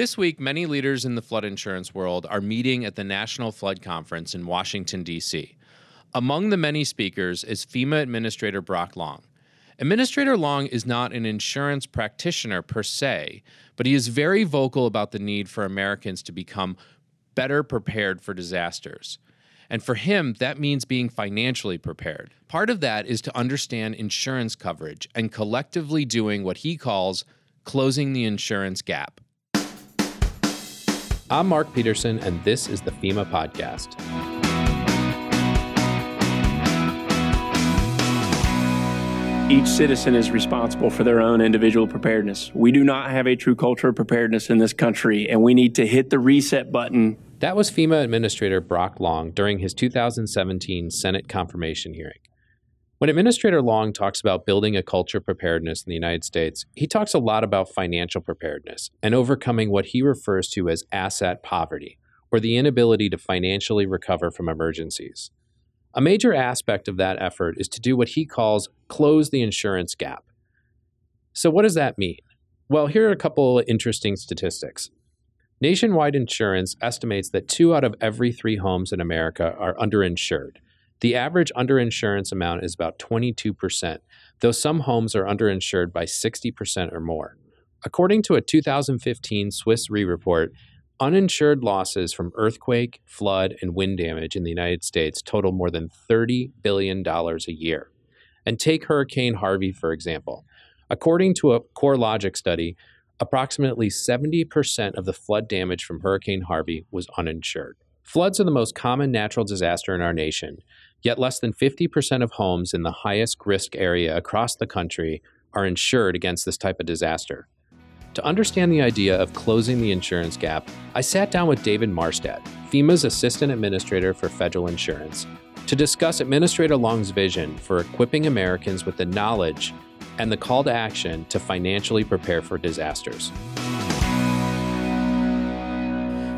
This week, many leaders in the flood insurance world are meeting at the National Flood Conference in Washington, D.C. Among the many speakers is FEMA Administrator Brock Long. Administrator Long is not an insurance practitioner per se, but he is very vocal about the need for Americans to become better prepared for disasters. And for him, that means being financially prepared. Part of that is to understand insurance coverage and collectively doing what he calls closing the insurance gap. I'm Mark Peterson, and this is the FEMA Podcast. Each citizen is responsible for their own individual preparedness. We do not have a true culture of preparedness in this country, and we need to hit the reset button. That was FEMA Administrator Brock Long during his 2017 Senate confirmation hearing. When Administrator Long talks about building a culture of preparedness in the United States, he talks a lot about financial preparedness and overcoming what he refers to as asset poverty, or the inability to financially recover from emergencies. A major aspect of that effort is to do what he calls close the insurance gap. So, what does that mean? Well, here are a couple interesting statistics. Nationwide Insurance estimates that two out of every three homes in America are underinsured. The average underinsurance amount is about 22%, though some homes are underinsured by 60% or more. According to a 2015 Swiss Re report, Uninsured losses from earthquake, flood, and wind damage in the United States total more than $30 billion a year. And take Hurricane Harvey, for example. According to a CoreLogic study, approximately 70% of the flood damage from Hurricane Harvey was uninsured. Floods are the most common natural disaster in our nation, yet less than 50% of homes in the highest risk area across the country are insured against this type of disaster. To understand the idea of closing the insurance gap, I sat down with David Maurstad, FEMA's Assistant Administrator for Federal Insurance, to discuss Administrator Long's vision for equipping Americans with the knowledge and the call to action to financially prepare for disasters.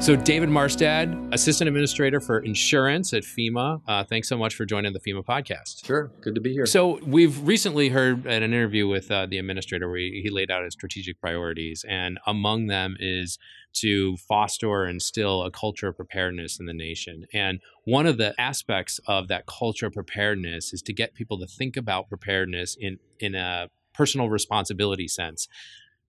So, David Maurstad, Assistant Administrator for Insurance at FEMA, uh, thanks so much for joining the FEMA podcast. Sure, good to be here. So, we've recently heard at an interview with uh, the administrator where he, he laid out his strategic priorities, and among them is to foster and instill a culture of preparedness in the nation. And one of the aspects of that culture of preparedness is to get people to think about preparedness in, in a personal responsibility sense.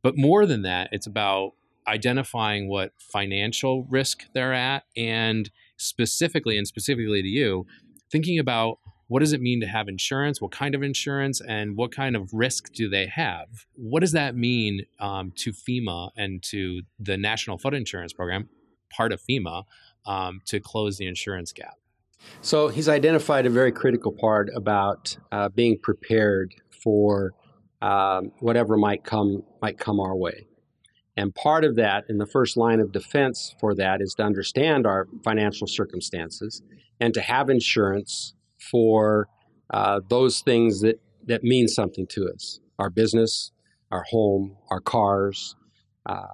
But more than that, it's about identifying what financial risk they're at and specifically and specifically to you thinking about what does it mean to have insurance what kind of insurance and what kind of risk do they have? What does that mean um, to fema and to the national flood insurance program part of fema um, to close the insurance gap? So he's identified a very critical part about uh, being prepared for um, whatever might come might come our way and part of that, in the first line of defense for that, is to understand our financial circumstances and to have insurance for uh, those things that, that mean something to us our business, our home, our cars. Uh,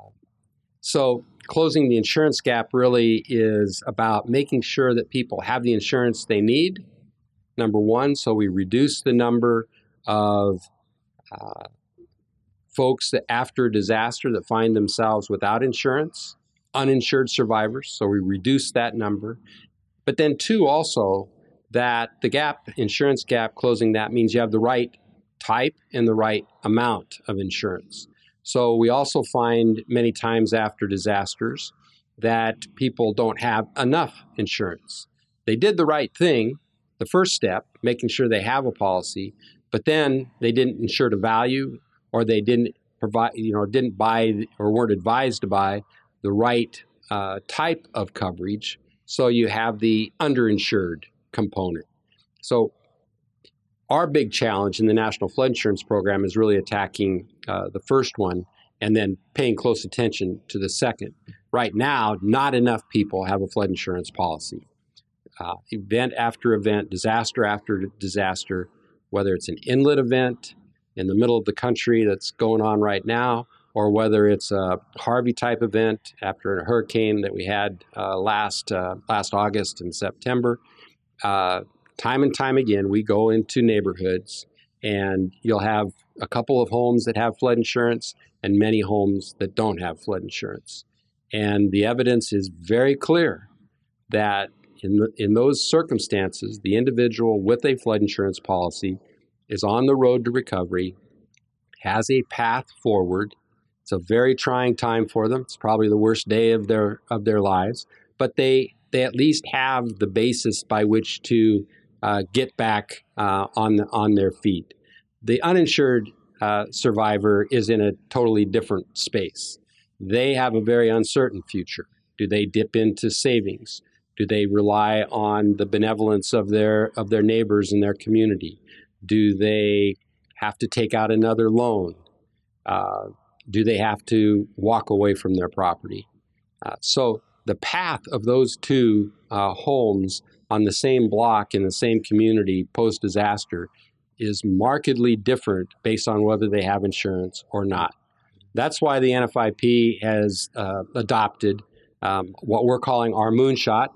so, closing the insurance gap really is about making sure that people have the insurance they need, number one. So, we reduce the number of uh, folks that after a disaster that find themselves without insurance, uninsured survivors. So we reduce that number. But then, two, also that the gap, insurance gap, closing that means you have the right type and the right amount of insurance. So we also find many times after disasters that people don't have enough insurance. They did the right thing, the first step, making sure they have a policy, but then they didn't insure the value or they didn't provide, you know, didn't buy or weren't advised to buy the right uh, type of coverage. So you have the underinsured component. So our big challenge in the National Flood Insurance Program is really attacking uh, the first one and then paying close attention to the second. Right now, not enough people have a flood insurance policy. Uh, event after event, disaster after disaster, whether it's an inlet event, in the middle of the country that's going on right now, or whether it's a Harvey type event after a hurricane that we had uh, last uh, last August and September. Uh, time and time again, we go into neighborhoods, and you'll have a couple of homes that have flood insurance, and many homes that don't have flood insurance. And the evidence is very clear that in, the, in those circumstances, the individual with a flood insurance policy is on the road to recovery, has a path forward. It's a very trying time for them. It's probably the worst day of their of their lives, but they they at least have the basis by which to uh, get back uh, on the, on their feet. The uninsured uh, survivor is in a totally different space. They have a very uncertain future. Do they dip into savings? Do they rely on the benevolence of their of their neighbors in their community? Do they have to take out another loan? Uh, do they have to walk away from their property? Uh, so the path of those two uh, homes on the same block in the same community post disaster is markedly different based on whether they have insurance or not. That's why the NFIP has uh, adopted um, what we're calling our moonshot,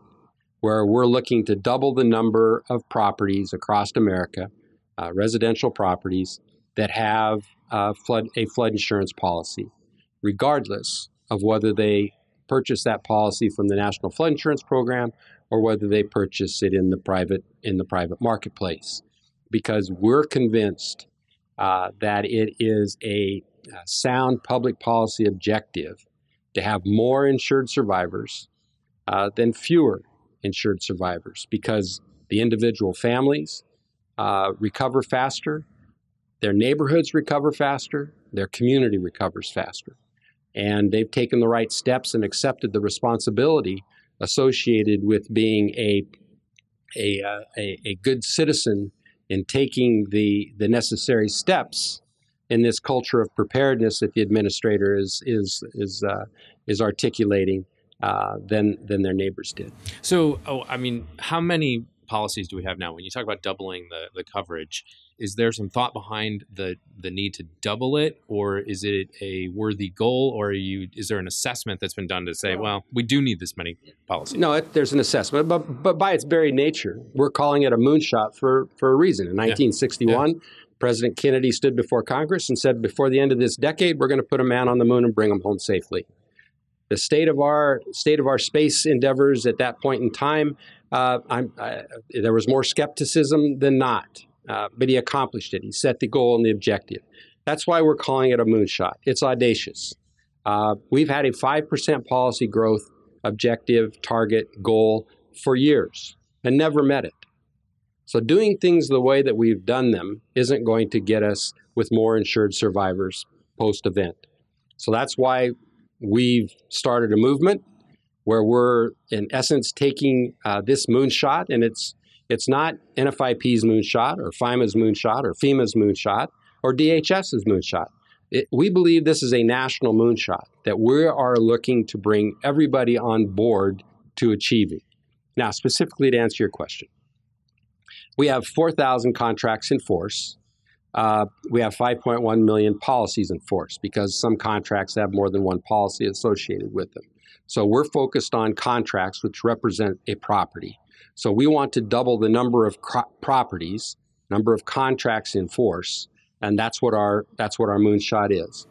where we're looking to double the number of properties across America, uh, residential properties, that have uh, flood, a flood insurance policy, regardless of whether they purchase that policy from the National Flood Insurance Program or whether they purchase it in the private in the private marketplace, because we're convinced uh, that it is a, sound public policy objective to have more insured survivors uh, than fewer insured survivors, because the individual families uh, recover faster, their neighborhoods recover faster, their community recovers faster. And they've taken the right steps and accepted the responsibility associated with being a a, uh, a, a, good citizen in taking the, the necessary steps in this culture of preparedness that the administrator is is is uh, is articulating uh, than than their neighbors did. So, oh, I mean, how many policies do we have now? When you talk about doubling the, the coverage, is there some thought behind the the need to double it, or is it a worthy goal, or you is there an assessment that's been done to say, well, we do need this many policies? No, it, there's an assessment, but but by its very nature, we're calling it a moonshot for for a reason. In 1961. Yeah. Yeah. President Kennedy stood before Congress and said, before the end of this decade, we're going to put a man on the moon and bring him home safely. The state of our state of our space endeavors at that point in time uh, I, there was more skepticism than not, uh, but he accomplished it. He set the goal and the objective. That's why we're calling it a moonshot. It's audacious. Uh, we've had a 5% policy growth objective, target, goal for years and never met it. So, doing things the way that we've done them isn't going to get us with more insured survivors post event. So, that's why we've started a movement where we're in essence taking uh, this moonshot, and it's it's not NFIP's moonshot or FIMA's moonshot or FEMA's moonshot or DHS's moonshot. It, we believe this is a national moonshot that we are looking to bring everybody on board to achieving. Now, specifically to answer your question, we have 4,000 contracts in force. Uh, we have 5.1 million policies in force because some contracts have more than one policy associated with them. So we're focused on contracts which represent a property. So we want to double the number of cro- properties, number of contracts in force, and that's what our that's what our moonshot is.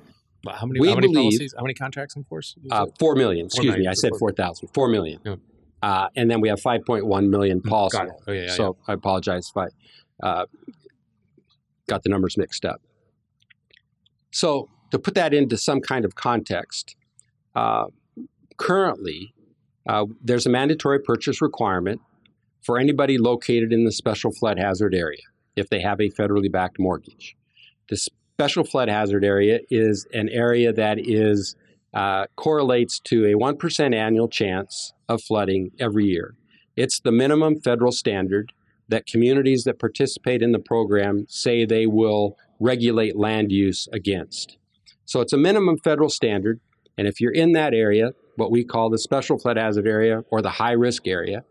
How many, we how many believe, policies? How many contracts in force? Uh, four million. Excuse four me, I said four thousand. Four million. Yeah. Uh, and then we have 5.1 million mm, policies. Oh, yeah, yeah, so I apologize if I uh, got the numbers mixed up. So to put that into some kind of context, uh, currently, uh, there's a mandatory purchase requirement for anybody located in the special flood hazard area if they have a federally backed mortgage. The special flood hazard area is an area that is uh, correlates to a 1% annual chance of flooding every year. It's the minimum federal standard that communities that participate in the program say they will regulate land use against. So it's a minimum federal standard, and if you're in that area, what we call the special flood hazard area or the high risk area,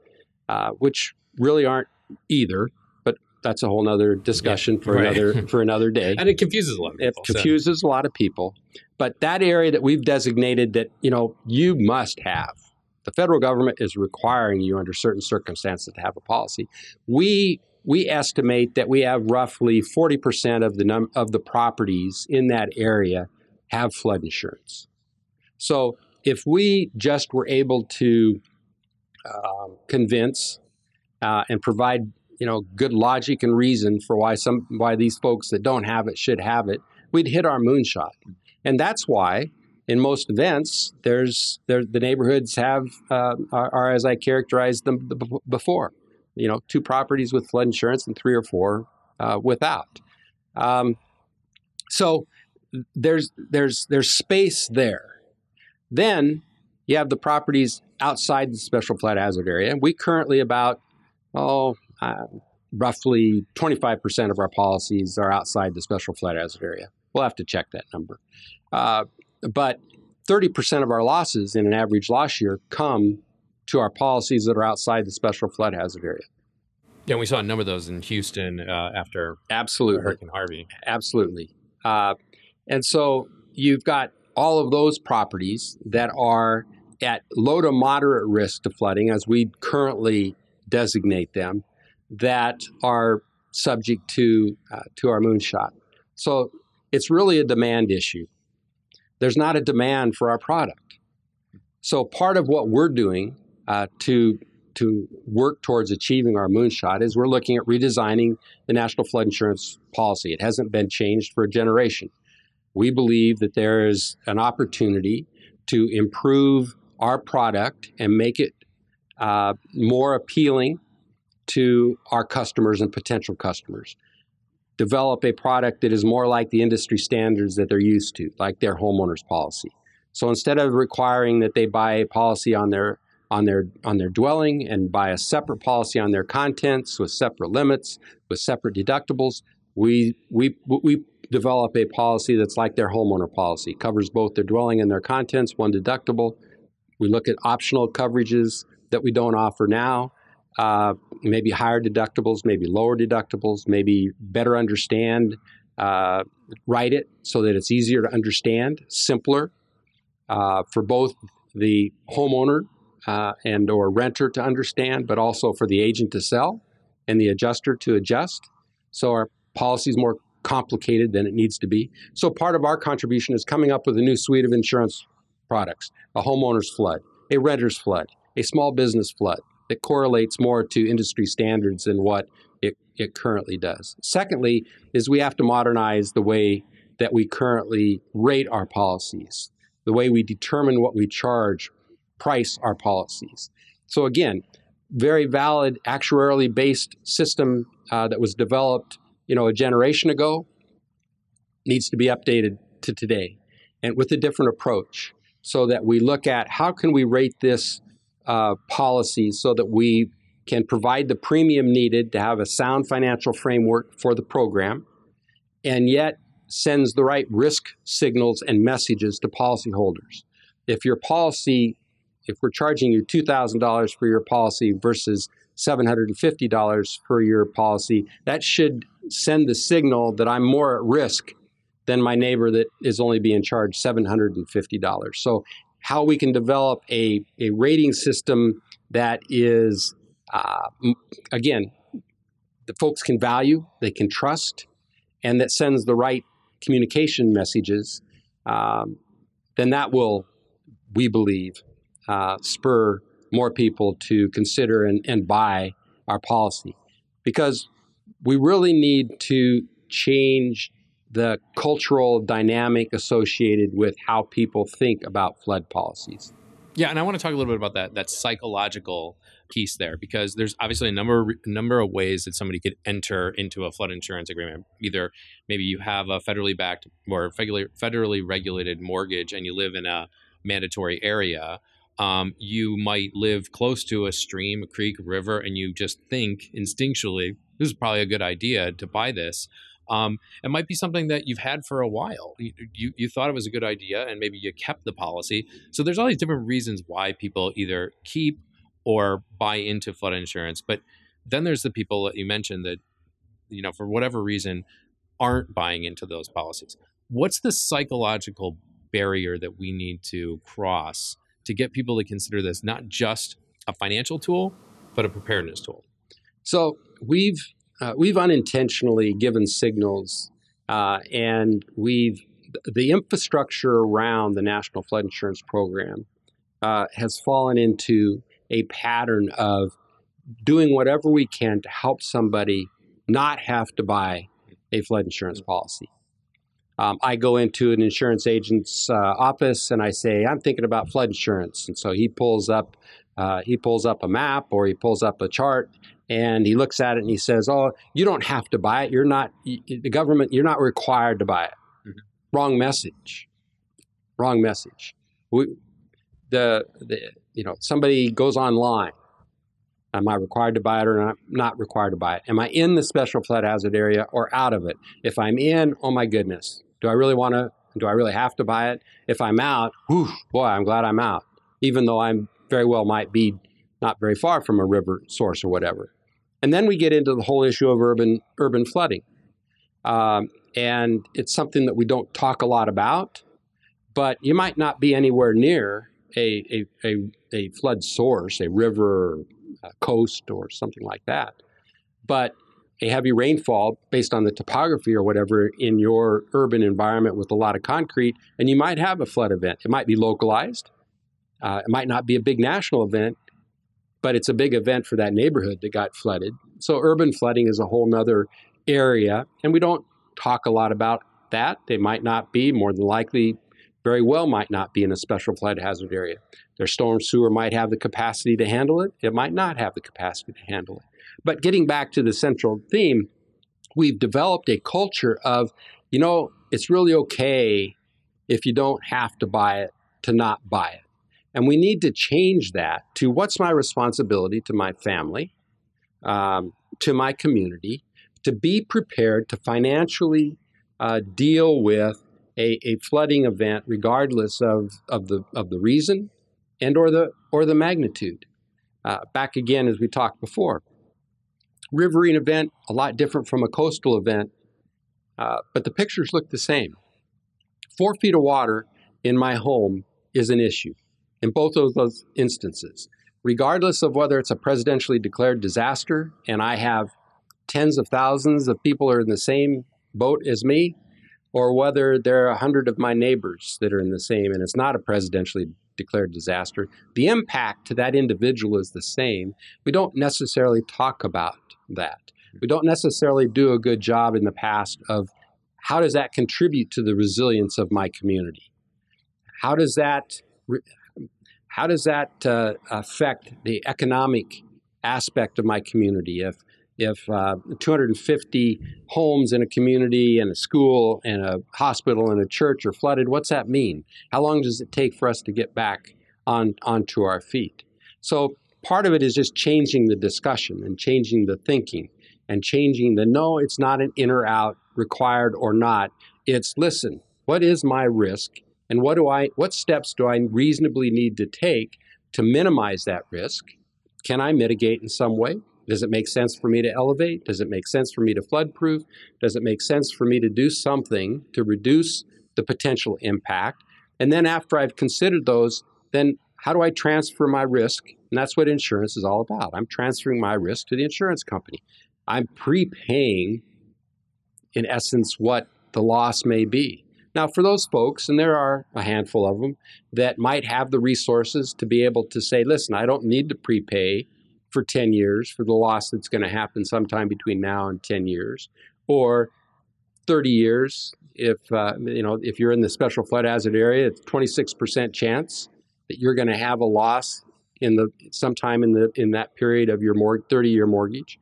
uh, which really aren't either. But that's a whole other discussion yeah, for right. another for another day. and it confuses a lot. Of people, it confuses so. a lot of people. But that area that we've designated that you know you must have. The federal government is requiring you under certain circumstances to have a policy. We we estimate that we have roughly 40% of the num- of the properties in that area have flood insurance. So if we just were able to um, convince uh, and provide you know good logic and reason for why some why these folks that don't have it should have it, we'd hit our moonshot, and that's why in most events there's there, the neighborhoods have uh, are, are, as I characterized them before, you know, two properties with flood insurance and three or four uh, without. Um, so there's there's there's space there. Then you have the properties outside the special flood hazard area. We currently about oh uh, roughly 25% of our policies are outside the special flood hazard area. We'll have to check that number. Uh, but 30% of our losses in an average loss year come to our policies that are outside the special flood hazard area. Yeah, we saw a number of those in Houston uh, after absolutely Hurricane Harvey. Absolutely, uh, and so you've got all of those properties that are at low to moderate risk to flooding, as we currently designate them, that are subject to uh, to our moonshot. So it's really a demand issue. There's not a demand for our product. So part of what we're doing uh, to to work towards achieving our moonshot is we're looking at redesigning the national flood insurance policy. It hasn't been changed for a generation. We believe that there is an opportunity to improve our product and make it uh, more appealing to our customers and potential customers. Develop a product that is more like the industry standards that they're used to, like their homeowners policy. So instead of requiring that they buy a policy on their on their on their dwelling and buy a separate policy on their contents with separate limits, with separate deductibles. We we we develop a policy that's like their homeowner policy, covers both their dwelling and their contents, one deductible. We look at optional coverages that we don't offer now, uh, maybe higher deductibles, maybe lower deductibles, maybe better understand, uh, write it so that it's easier to understand, simpler uh, for both the homeowner uh, and or renter to understand, but also for the agent to sell and the adjuster to adjust. So our policy is more complicated than it needs to be. So part of our contribution is coming up with a new suite of insurance products: a homeowner's flood, a renter's flood, a small business flood that correlates more to industry standards than what it, it currently does. Secondly, is we have to modernize the way that we currently rate our policies, the way we determine what we charge price our policies. So again, very valid actuarially based system uh, that was developed, you know, a generation ago needs to be updated to today and with a different approach so that we look at how can we rate this uh, policy so that we can provide the premium needed to have a sound financial framework for the program and yet sends the right risk signals and messages to policyholders. If your policy if we're charging you $2,000 for your policy versus $750 for your policy, that should send the signal that I'm more at risk than my neighbor that is only being charged $750. So, how we can develop a, a rating system that is, uh, again, the folks can value, they can trust, and that sends the right communication messages, um, then that will, we believe, uh, spur more people to consider and, and buy our policy. Because we really need to change the cultural dynamic associated with how people think about flood policies. Yeah, and I want to talk a little bit about that that psychological piece there because there's obviously a number number of ways that somebody could enter into a flood insurance agreement. Either maybe you have a federally backed or federally federally regulated mortgage and you live in a mandatory area um, you might live close to a stream, a creek, a river, and you just think instinctually, this is probably a good idea to buy this. Um, it might be something that you've had for a while. You, you, you, thought it was a good idea, and maybe you kept the policy. So there's all these different reasons why people either keep or buy into flood insurance. But then there's the people that you mentioned that, you know, for whatever reason, aren't buying into those policies. What's the psychological barrier that we need to cross to get people to consider this not just a financial tool, but a preparedness tool? So we've uh, we've unintentionally given signals, uh, and we've the infrastructure around the National Flood Insurance Program uh, has fallen into a pattern of doing whatever we can to help somebody not have to buy a flood insurance policy. Um, I go into an insurance agent's uh, office and I say, "I'm thinking about flood insurance," and so he pulls up uh, he pulls up a map or he pulls up a chart and he looks at it and he says, "Oh, you don't have to buy it. You're not the government. You're not required to buy it." Mm-hmm. Wrong message. Wrong message. We, the, the you know somebody goes online. Am I required to buy it or not? Not required to buy it. Am I in the special flood hazard area or out of it? If I'm in, oh my goodness, do I really want to? Do I really have to buy it? If I'm out, whew, boy, I'm glad I'm out, even though I'm very well might be not very far from a river source or whatever. And then we get into the whole issue of urban urban flooding, um, and it's something that we don't talk a lot about. But you might not be anywhere near a a, a, a flood source, a river, a coast, or something like that. But a heavy rainfall based on the topography or whatever in your urban environment with a lot of concrete, and you might have a flood event. It might be localized. Uh, it might not be a big national event, but it's a big event for that neighborhood that got flooded. So urban flooding is a whole nother area, and we don't talk a lot about that. They might not be, more than likely, very well might not be in a special flood hazard area. Their storm sewer might have the capacity to handle it. It might not have the capacity to handle it. But getting back to the central theme, we've developed a culture of, you know, it's really okay if you don't have to buy it to not buy it. And we need to change that to what's my responsibility to my family, um, to my community, to be prepared to financially uh, deal with a, a, flooding event, regardless of, of, the, of the reason and or the, or the magnitude. Uh, back again, as we talked before, riverine event, a lot different from a coastal event, uh, but the pictures look the same. Four feet of water in my home is an issue in both of those instances. Regardless of whether it's a presidentially declared disaster and I have tens of thousands of people are in the same boat as me, or whether there are a hundred of my neighbors that are in the same and it's not a presidentially declared disaster, the impact to that individual is the same. We don't necessarily talk about that. We don't necessarily do a good job in the past of how does that contribute to the resilience of my community? How does that how does that uh, affect the economic aspect of my community? If if uh, 250 homes in a community and a school and a hospital and a church are flooded, what's that mean? How long does it take for us to get back on onto our feet? So part of it is just changing the discussion and changing the thinking and changing the no, it's not an in or out, required or not. It's listen, what is my risk? And what do I what steps do I reasonably need to take to minimize that risk? Can I mitigate in some way? Does it make sense for me to elevate? Does it make sense for me to flood proof? Does it make sense for me to do something to reduce the potential impact? And then after I've considered those, then how do I transfer my risk? And that's what insurance is all about. I'm transferring my risk to the insurance company. I'm prepaying, in essence, what the loss may be. Now, for those folks, and there are a handful of them, that might have the resources to be able to say, listen, I don't need to prepay for 10 years for the loss that's going to happen sometime between now and 10 years, or 30 years. If uh, you know, if you're in the special flood hazard area, it's 26% chance that you're going to have a loss in the sometime in the in that period of your 30 year mortgage.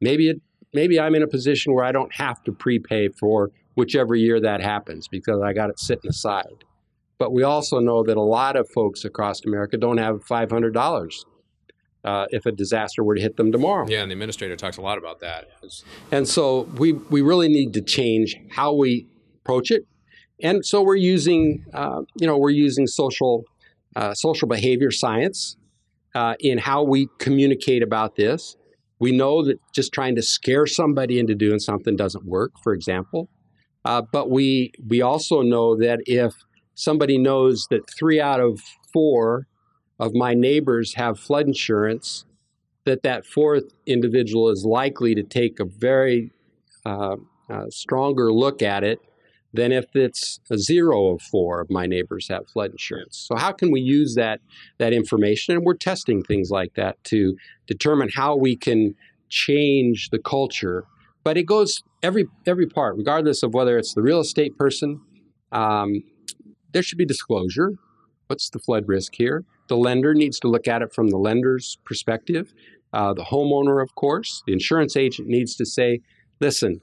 Maybe it maybe I'm in a position where I don't have to prepay for whichever year that happens because I got it sitting aside. But we also know that a lot of folks across America don't have $500 uh, if a disaster were to hit them tomorrow. Yeah, and the administrator talks a lot about that. And so we, we really need to change how we approach it. And so we're using, uh, you know, we're using social, uh, social behavior science uh, in how we communicate about this. We know that just trying to scare somebody into doing something doesn't work, for example. Uh, but we we also know that if somebody knows that three out of four of my neighbors have flood insurance, that that fourth individual is likely to take a very uh, uh, stronger look at it than if it's a zero of four of my neighbors have flood insurance. So how can we use that that information? And we're testing things like that to determine how we can change the culture. But it goes every every part, regardless of whether it's the real estate person. Um, there should be disclosure. What's the flood risk here? The lender needs to look at it from the lender's perspective. Uh, the homeowner, of course, the insurance agent needs to say, "Listen,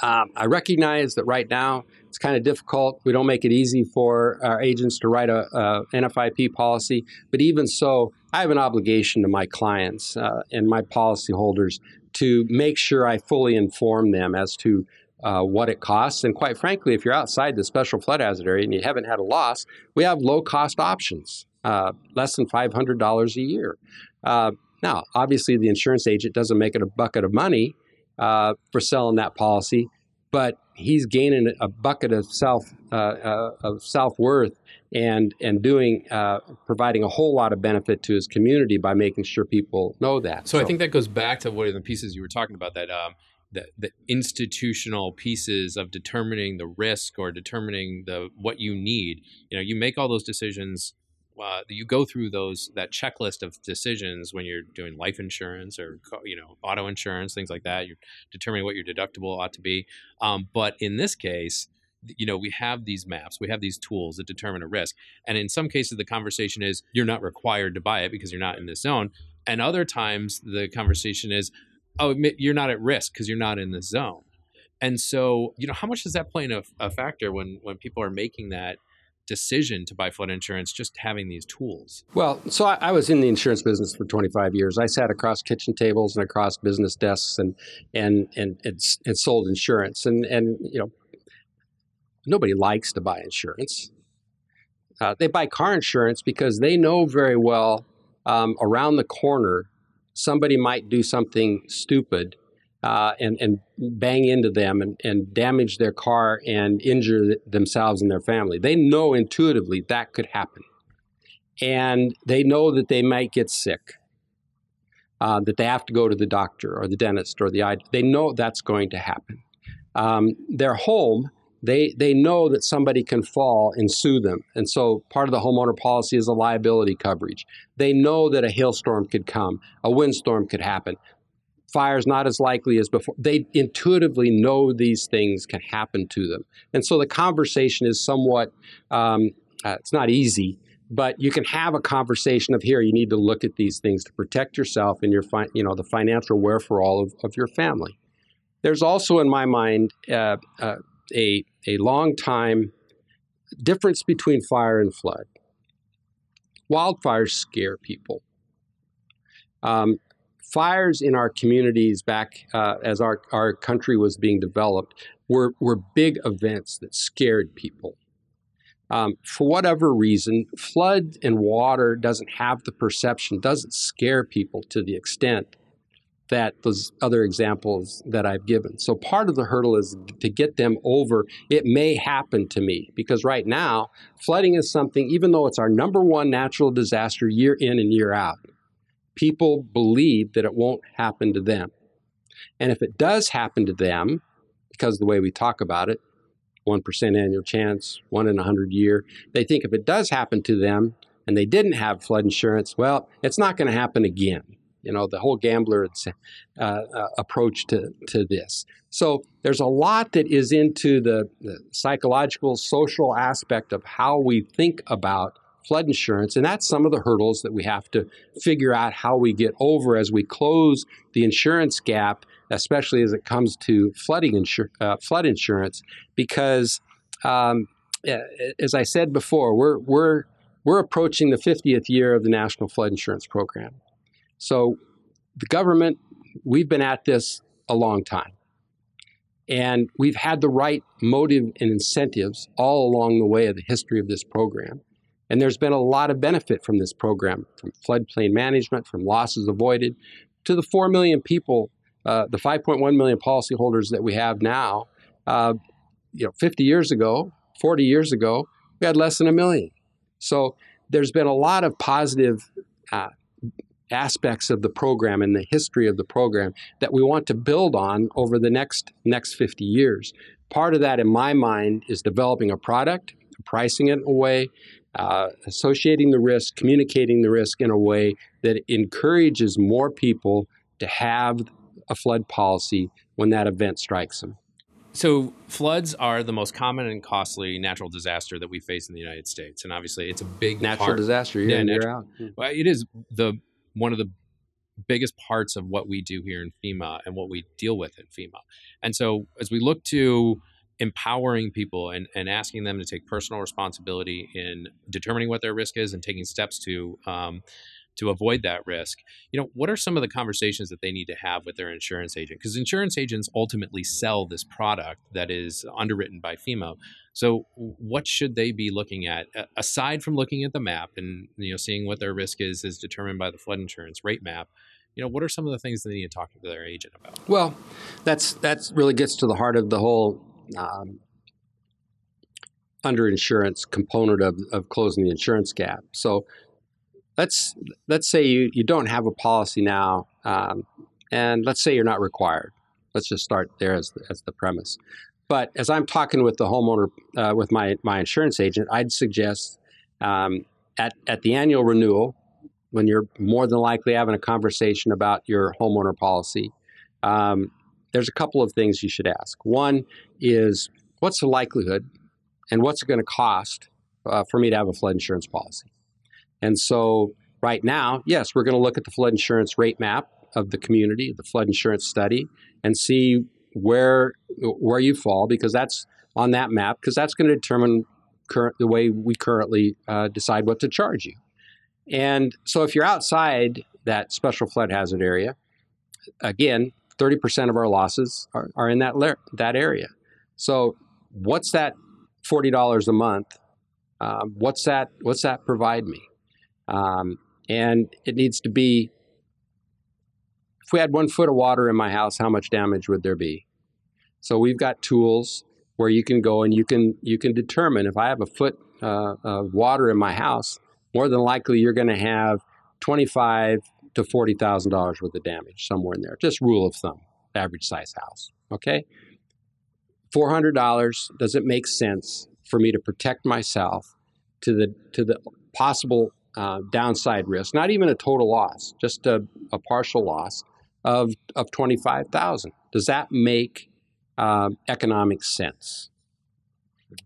um, I recognize that right now it's kind of difficult. We don't make it easy for our agents to write a, a NFIP policy, but even so, I have an obligation to my clients uh, and my policyholders to make sure I fully inform them as to uh, what it costs. And quite frankly, if you're outside the special flood hazard area and you haven't had a loss, we have low cost options, uh, less than $500 a year. Uh, now, obviously, the insurance agent doesn't make it a bucket of money uh, for selling that policy, but he's gaining a bucket of self uh, uh, of self worth and and doing uh, providing a whole lot of benefit to his community by making sure people know that. So, so I think that goes back to one of the pieces you were talking about that. Um, the, the institutional pieces of determining the risk or determining the what you need you know you make all those decisions uh, you go through those that checklist of decisions when you're doing life insurance or you know auto insurance things like that you're determining what your deductible ought to be. Um, but in this case you know we have these maps we have these tools that determine a risk and in some cases the conversation is you're not required to buy it because you're not in this zone. And other times the conversation is oh you're not at risk because you're not in the zone. And so you know how much does that play in a, a factor when when people are making that decision to buy flood insurance just having these tools? Well, so I, I, was in the insurance business for 25 years. I sat across kitchen tables and across business desks and and and and, and sold insurance. And and you know, nobody likes to buy insurance. Uh, they buy car insurance because they know very well um, around the corner somebody might do something stupid uh, and, and bang into them and, and damage their car and injure themselves and their family. They know intuitively that could happen. And they know that they might get sick, uh, that they have to go to the doctor or the dentist or the eye. They know that's going to happen. Um, their home, they, they know that somebody can fall and sue them. And so part of the homeowner policy is a liability coverage. They know that a hailstorm could come, a windstorm could happen fire is not as likely as before. They intuitively know these things can happen to them. And so the conversation is somewhat, um, uh, it's not easy, but you can have a conversation of here, you need to look at these things to protect yourself and your, fi- you know, the financial wherewithal of, of your family. There's also, in my mind, uh, uh, a, a long time difference between fire and flood. Wildfires scare people. Um, fires in our communities back uh, as our, our country was being developed were, were big events that scared people. Um, for whatever reason, flood and water doesn't have the perception, doesn't scare people to the extent that those other examples that I've given. So part of the hurdle is to get them over, it may happen to me. Because right now, flooding is something, even though it's our number one natural disaster year in and year out, people believe that it won't happen to them. And if it does happen to them, because the way we talk about it, 1% annual chance, one in a 100 year, they think if it does happen to them and they didn't have flood insurance, well, it's not going to happen again. You know, the whole gambler uh, uh, approach to, to this. So there's a lot that is into the, the psychological, social aspect of how we think about flood insurance. And that's some of the hurdles that we have to figure out how we get over as we close the insurance gap, especially as it comes to flooding insur- uh, flood insurance, because um, as I said before, we're, we're, we're approaching the 50th year of the National Flood Insurance Program. So the government, we've been at this a long time. And we've had the right motive and incentives all along the way of the history of this program. And there's been a lot of benefit from this program, from floodplain management, from losses avoided, to the 4 million people, uh, the 5.1 million policyholders that we have now. Uh, you know, 50 years ago, 40 years ago, we had less than a million. So there's been a lot of positive uh, aspects of the program and the history of the program that we want to build on over the next next 50 years. Part of that, in my mind, is developing a product, pricing it in a way, uh, associating the risk, communicating the risk in a way that encourages more people to have a flood policy when that event strikes them. So, floods are the most common and costly natural disaster that we face in the United States, and obviously, it's a big natural part. disaster. Year Yeah, in, year out. Hmm. Well, it is the one of the biggest parts of what we do here in FEMA and what we deal with in FEMA. And so, as we look to empowering people and, and asking them to take personal responsibility in determining what their risk is and taking steps to um, to avoid that risk, you know, what are some of the conversations that they need to have with their insurance agent? Because insurance agents ultimately sell this product that is underwritten by FEMA. So, what should they be looking at aside from looking at the map and you know seeing what their risk is is determined by the flood insurance rate map? You know, what are some of the things they need to talk to their agent about? Well, that's that's really gets to the heart of the whole um, underinsurance component of, of closing the insurance gap. So let's let's say you, you don't have a policy now, um, and let's say you're not required. Let's just start there as the, as the premise. But as I'm talking with the homeowner, uh, with my my insurance agent, I'd suggest um, at at the annual renewal, when you're more than likely having a conversation about your homeowner policy, um, there's a couple of things you should ask. One is what's the likelihood and what's it going to cost uh, for me to have a flood insurance policy? And so, right now, yes, we're going to look at the flood insurance rate map of the community, the flood insurance study, and see where where you fall because that's on that map because that's going to determine current the way we currently uh, decide what to charge you. And so, if you're outside that special flood hazard area, again, 30% of our losses are, are in that la- that area. So, what's that $40 a month? Um, what's that? What's that provide me? Um, and it needs to be. If we had one foot of water in my house, how much damage would there be? So we've got tools where you can go and you can you can determine if I have a foot uh, of water in my house, more than likely you're going to have twenty-five to forty thousand dollars worth of damage somewhere in there. Just rule of thumb, average size house. Okay, four hundred dollars. Does it make sense for me to protect myself to the to the possible uh, downside risk? Not even a total loss, just a, a partial loss of of twenty five thousand. Does that make um, economic sense?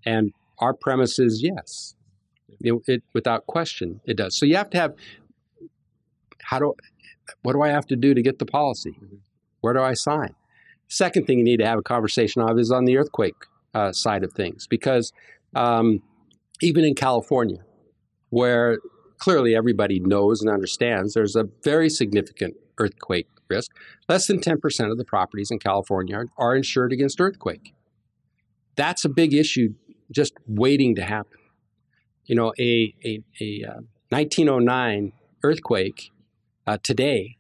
And our premise is yes. It, it, without question, it does. So you have to have how do what do I have to do to get the policy? Where do I sign? Second thing you need to have a conversation of is on the earthquake uh, side of things, because um, even in California, where clearly everybody knows and understands there's a very significant earthquake risk, less than 10% of the properties in California are, are insured against earthquake. That's a big issue just waiting to happen. You know, a, a, a uh, 1909 earthquake uh, today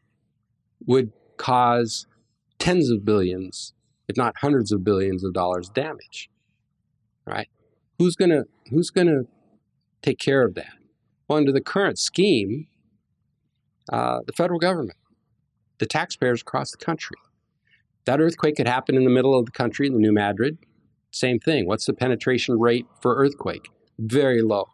would cause tens of billions, if not hundreds of billions of dollars damage. Right? Who's gonna Who's gonna take care of that? Well, under the current scheme, uh, the federal government, the taxpayers across the country. That earthquake could happen in the middle of the country, in the New Madrid. Same thing. What's the penetration rate for earthquake? Very low.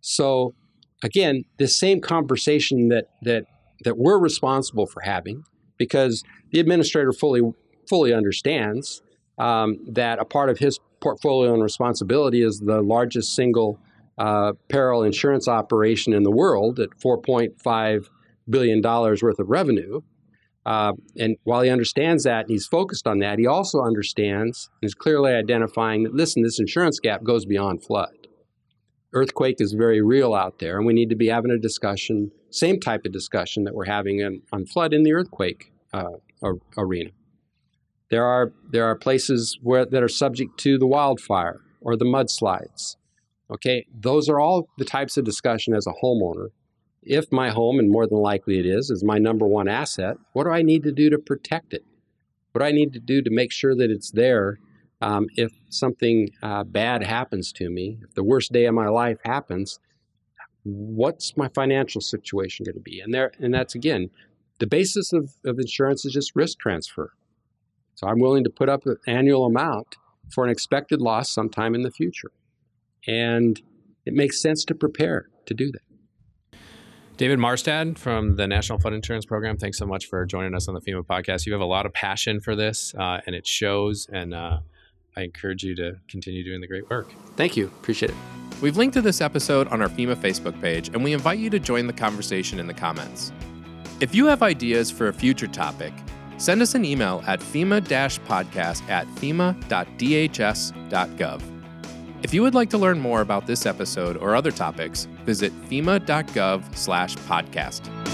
So, again, this same conversation that that that we're responsible for having, because the administrator fully fully understands um, that a part of his portfolio and responsibility is the largest single uh, peril insurance operation in the world at 4.5 billion dollars worth of revenue. Uh, and while he understands that and he's focused on that, he also understands and is clearly identifying that listen, this insurance gap goes beyond flood. Earthquake is very real out there, and we need to be having a discussion, same type of discussion that we're having in, on flood in the earthquake uh, arena. There are there are places where that are subject to the wildfire or the mudslides. Okay, those are all the types of discussion as a homeowner. If my home, and more than likely it is, is my number one asset, what do I need to do to protect it? What do I need to do to make sure that it's there um, if something uh, bad happens to me? If the worst day of my life happens, what's my financial situation going to be? And there, and that's again, the basis of, of insurance is just risk transfer. So I'm willing to put up an annual amount for an expected loss sometime in the future. And it makes sense to prepare to do that. David Maurstad from the National Flood Insurance Program, thanks so much for joining us on the FEMA podcast. You have a lot of passion for this, uh, and it shows. And uh, I encourage you to continue doing the great work. Thank you. Appreciate it. We've linked to this episode on our FEMA Facebook page, and we invite you to join the conversation in the comments. If you have ideas for a future topic, send us an email at FEMA podcast at fema.dhs.gov. If you would like to learn more about this episode or other topics, visit fema.gov slash podcast.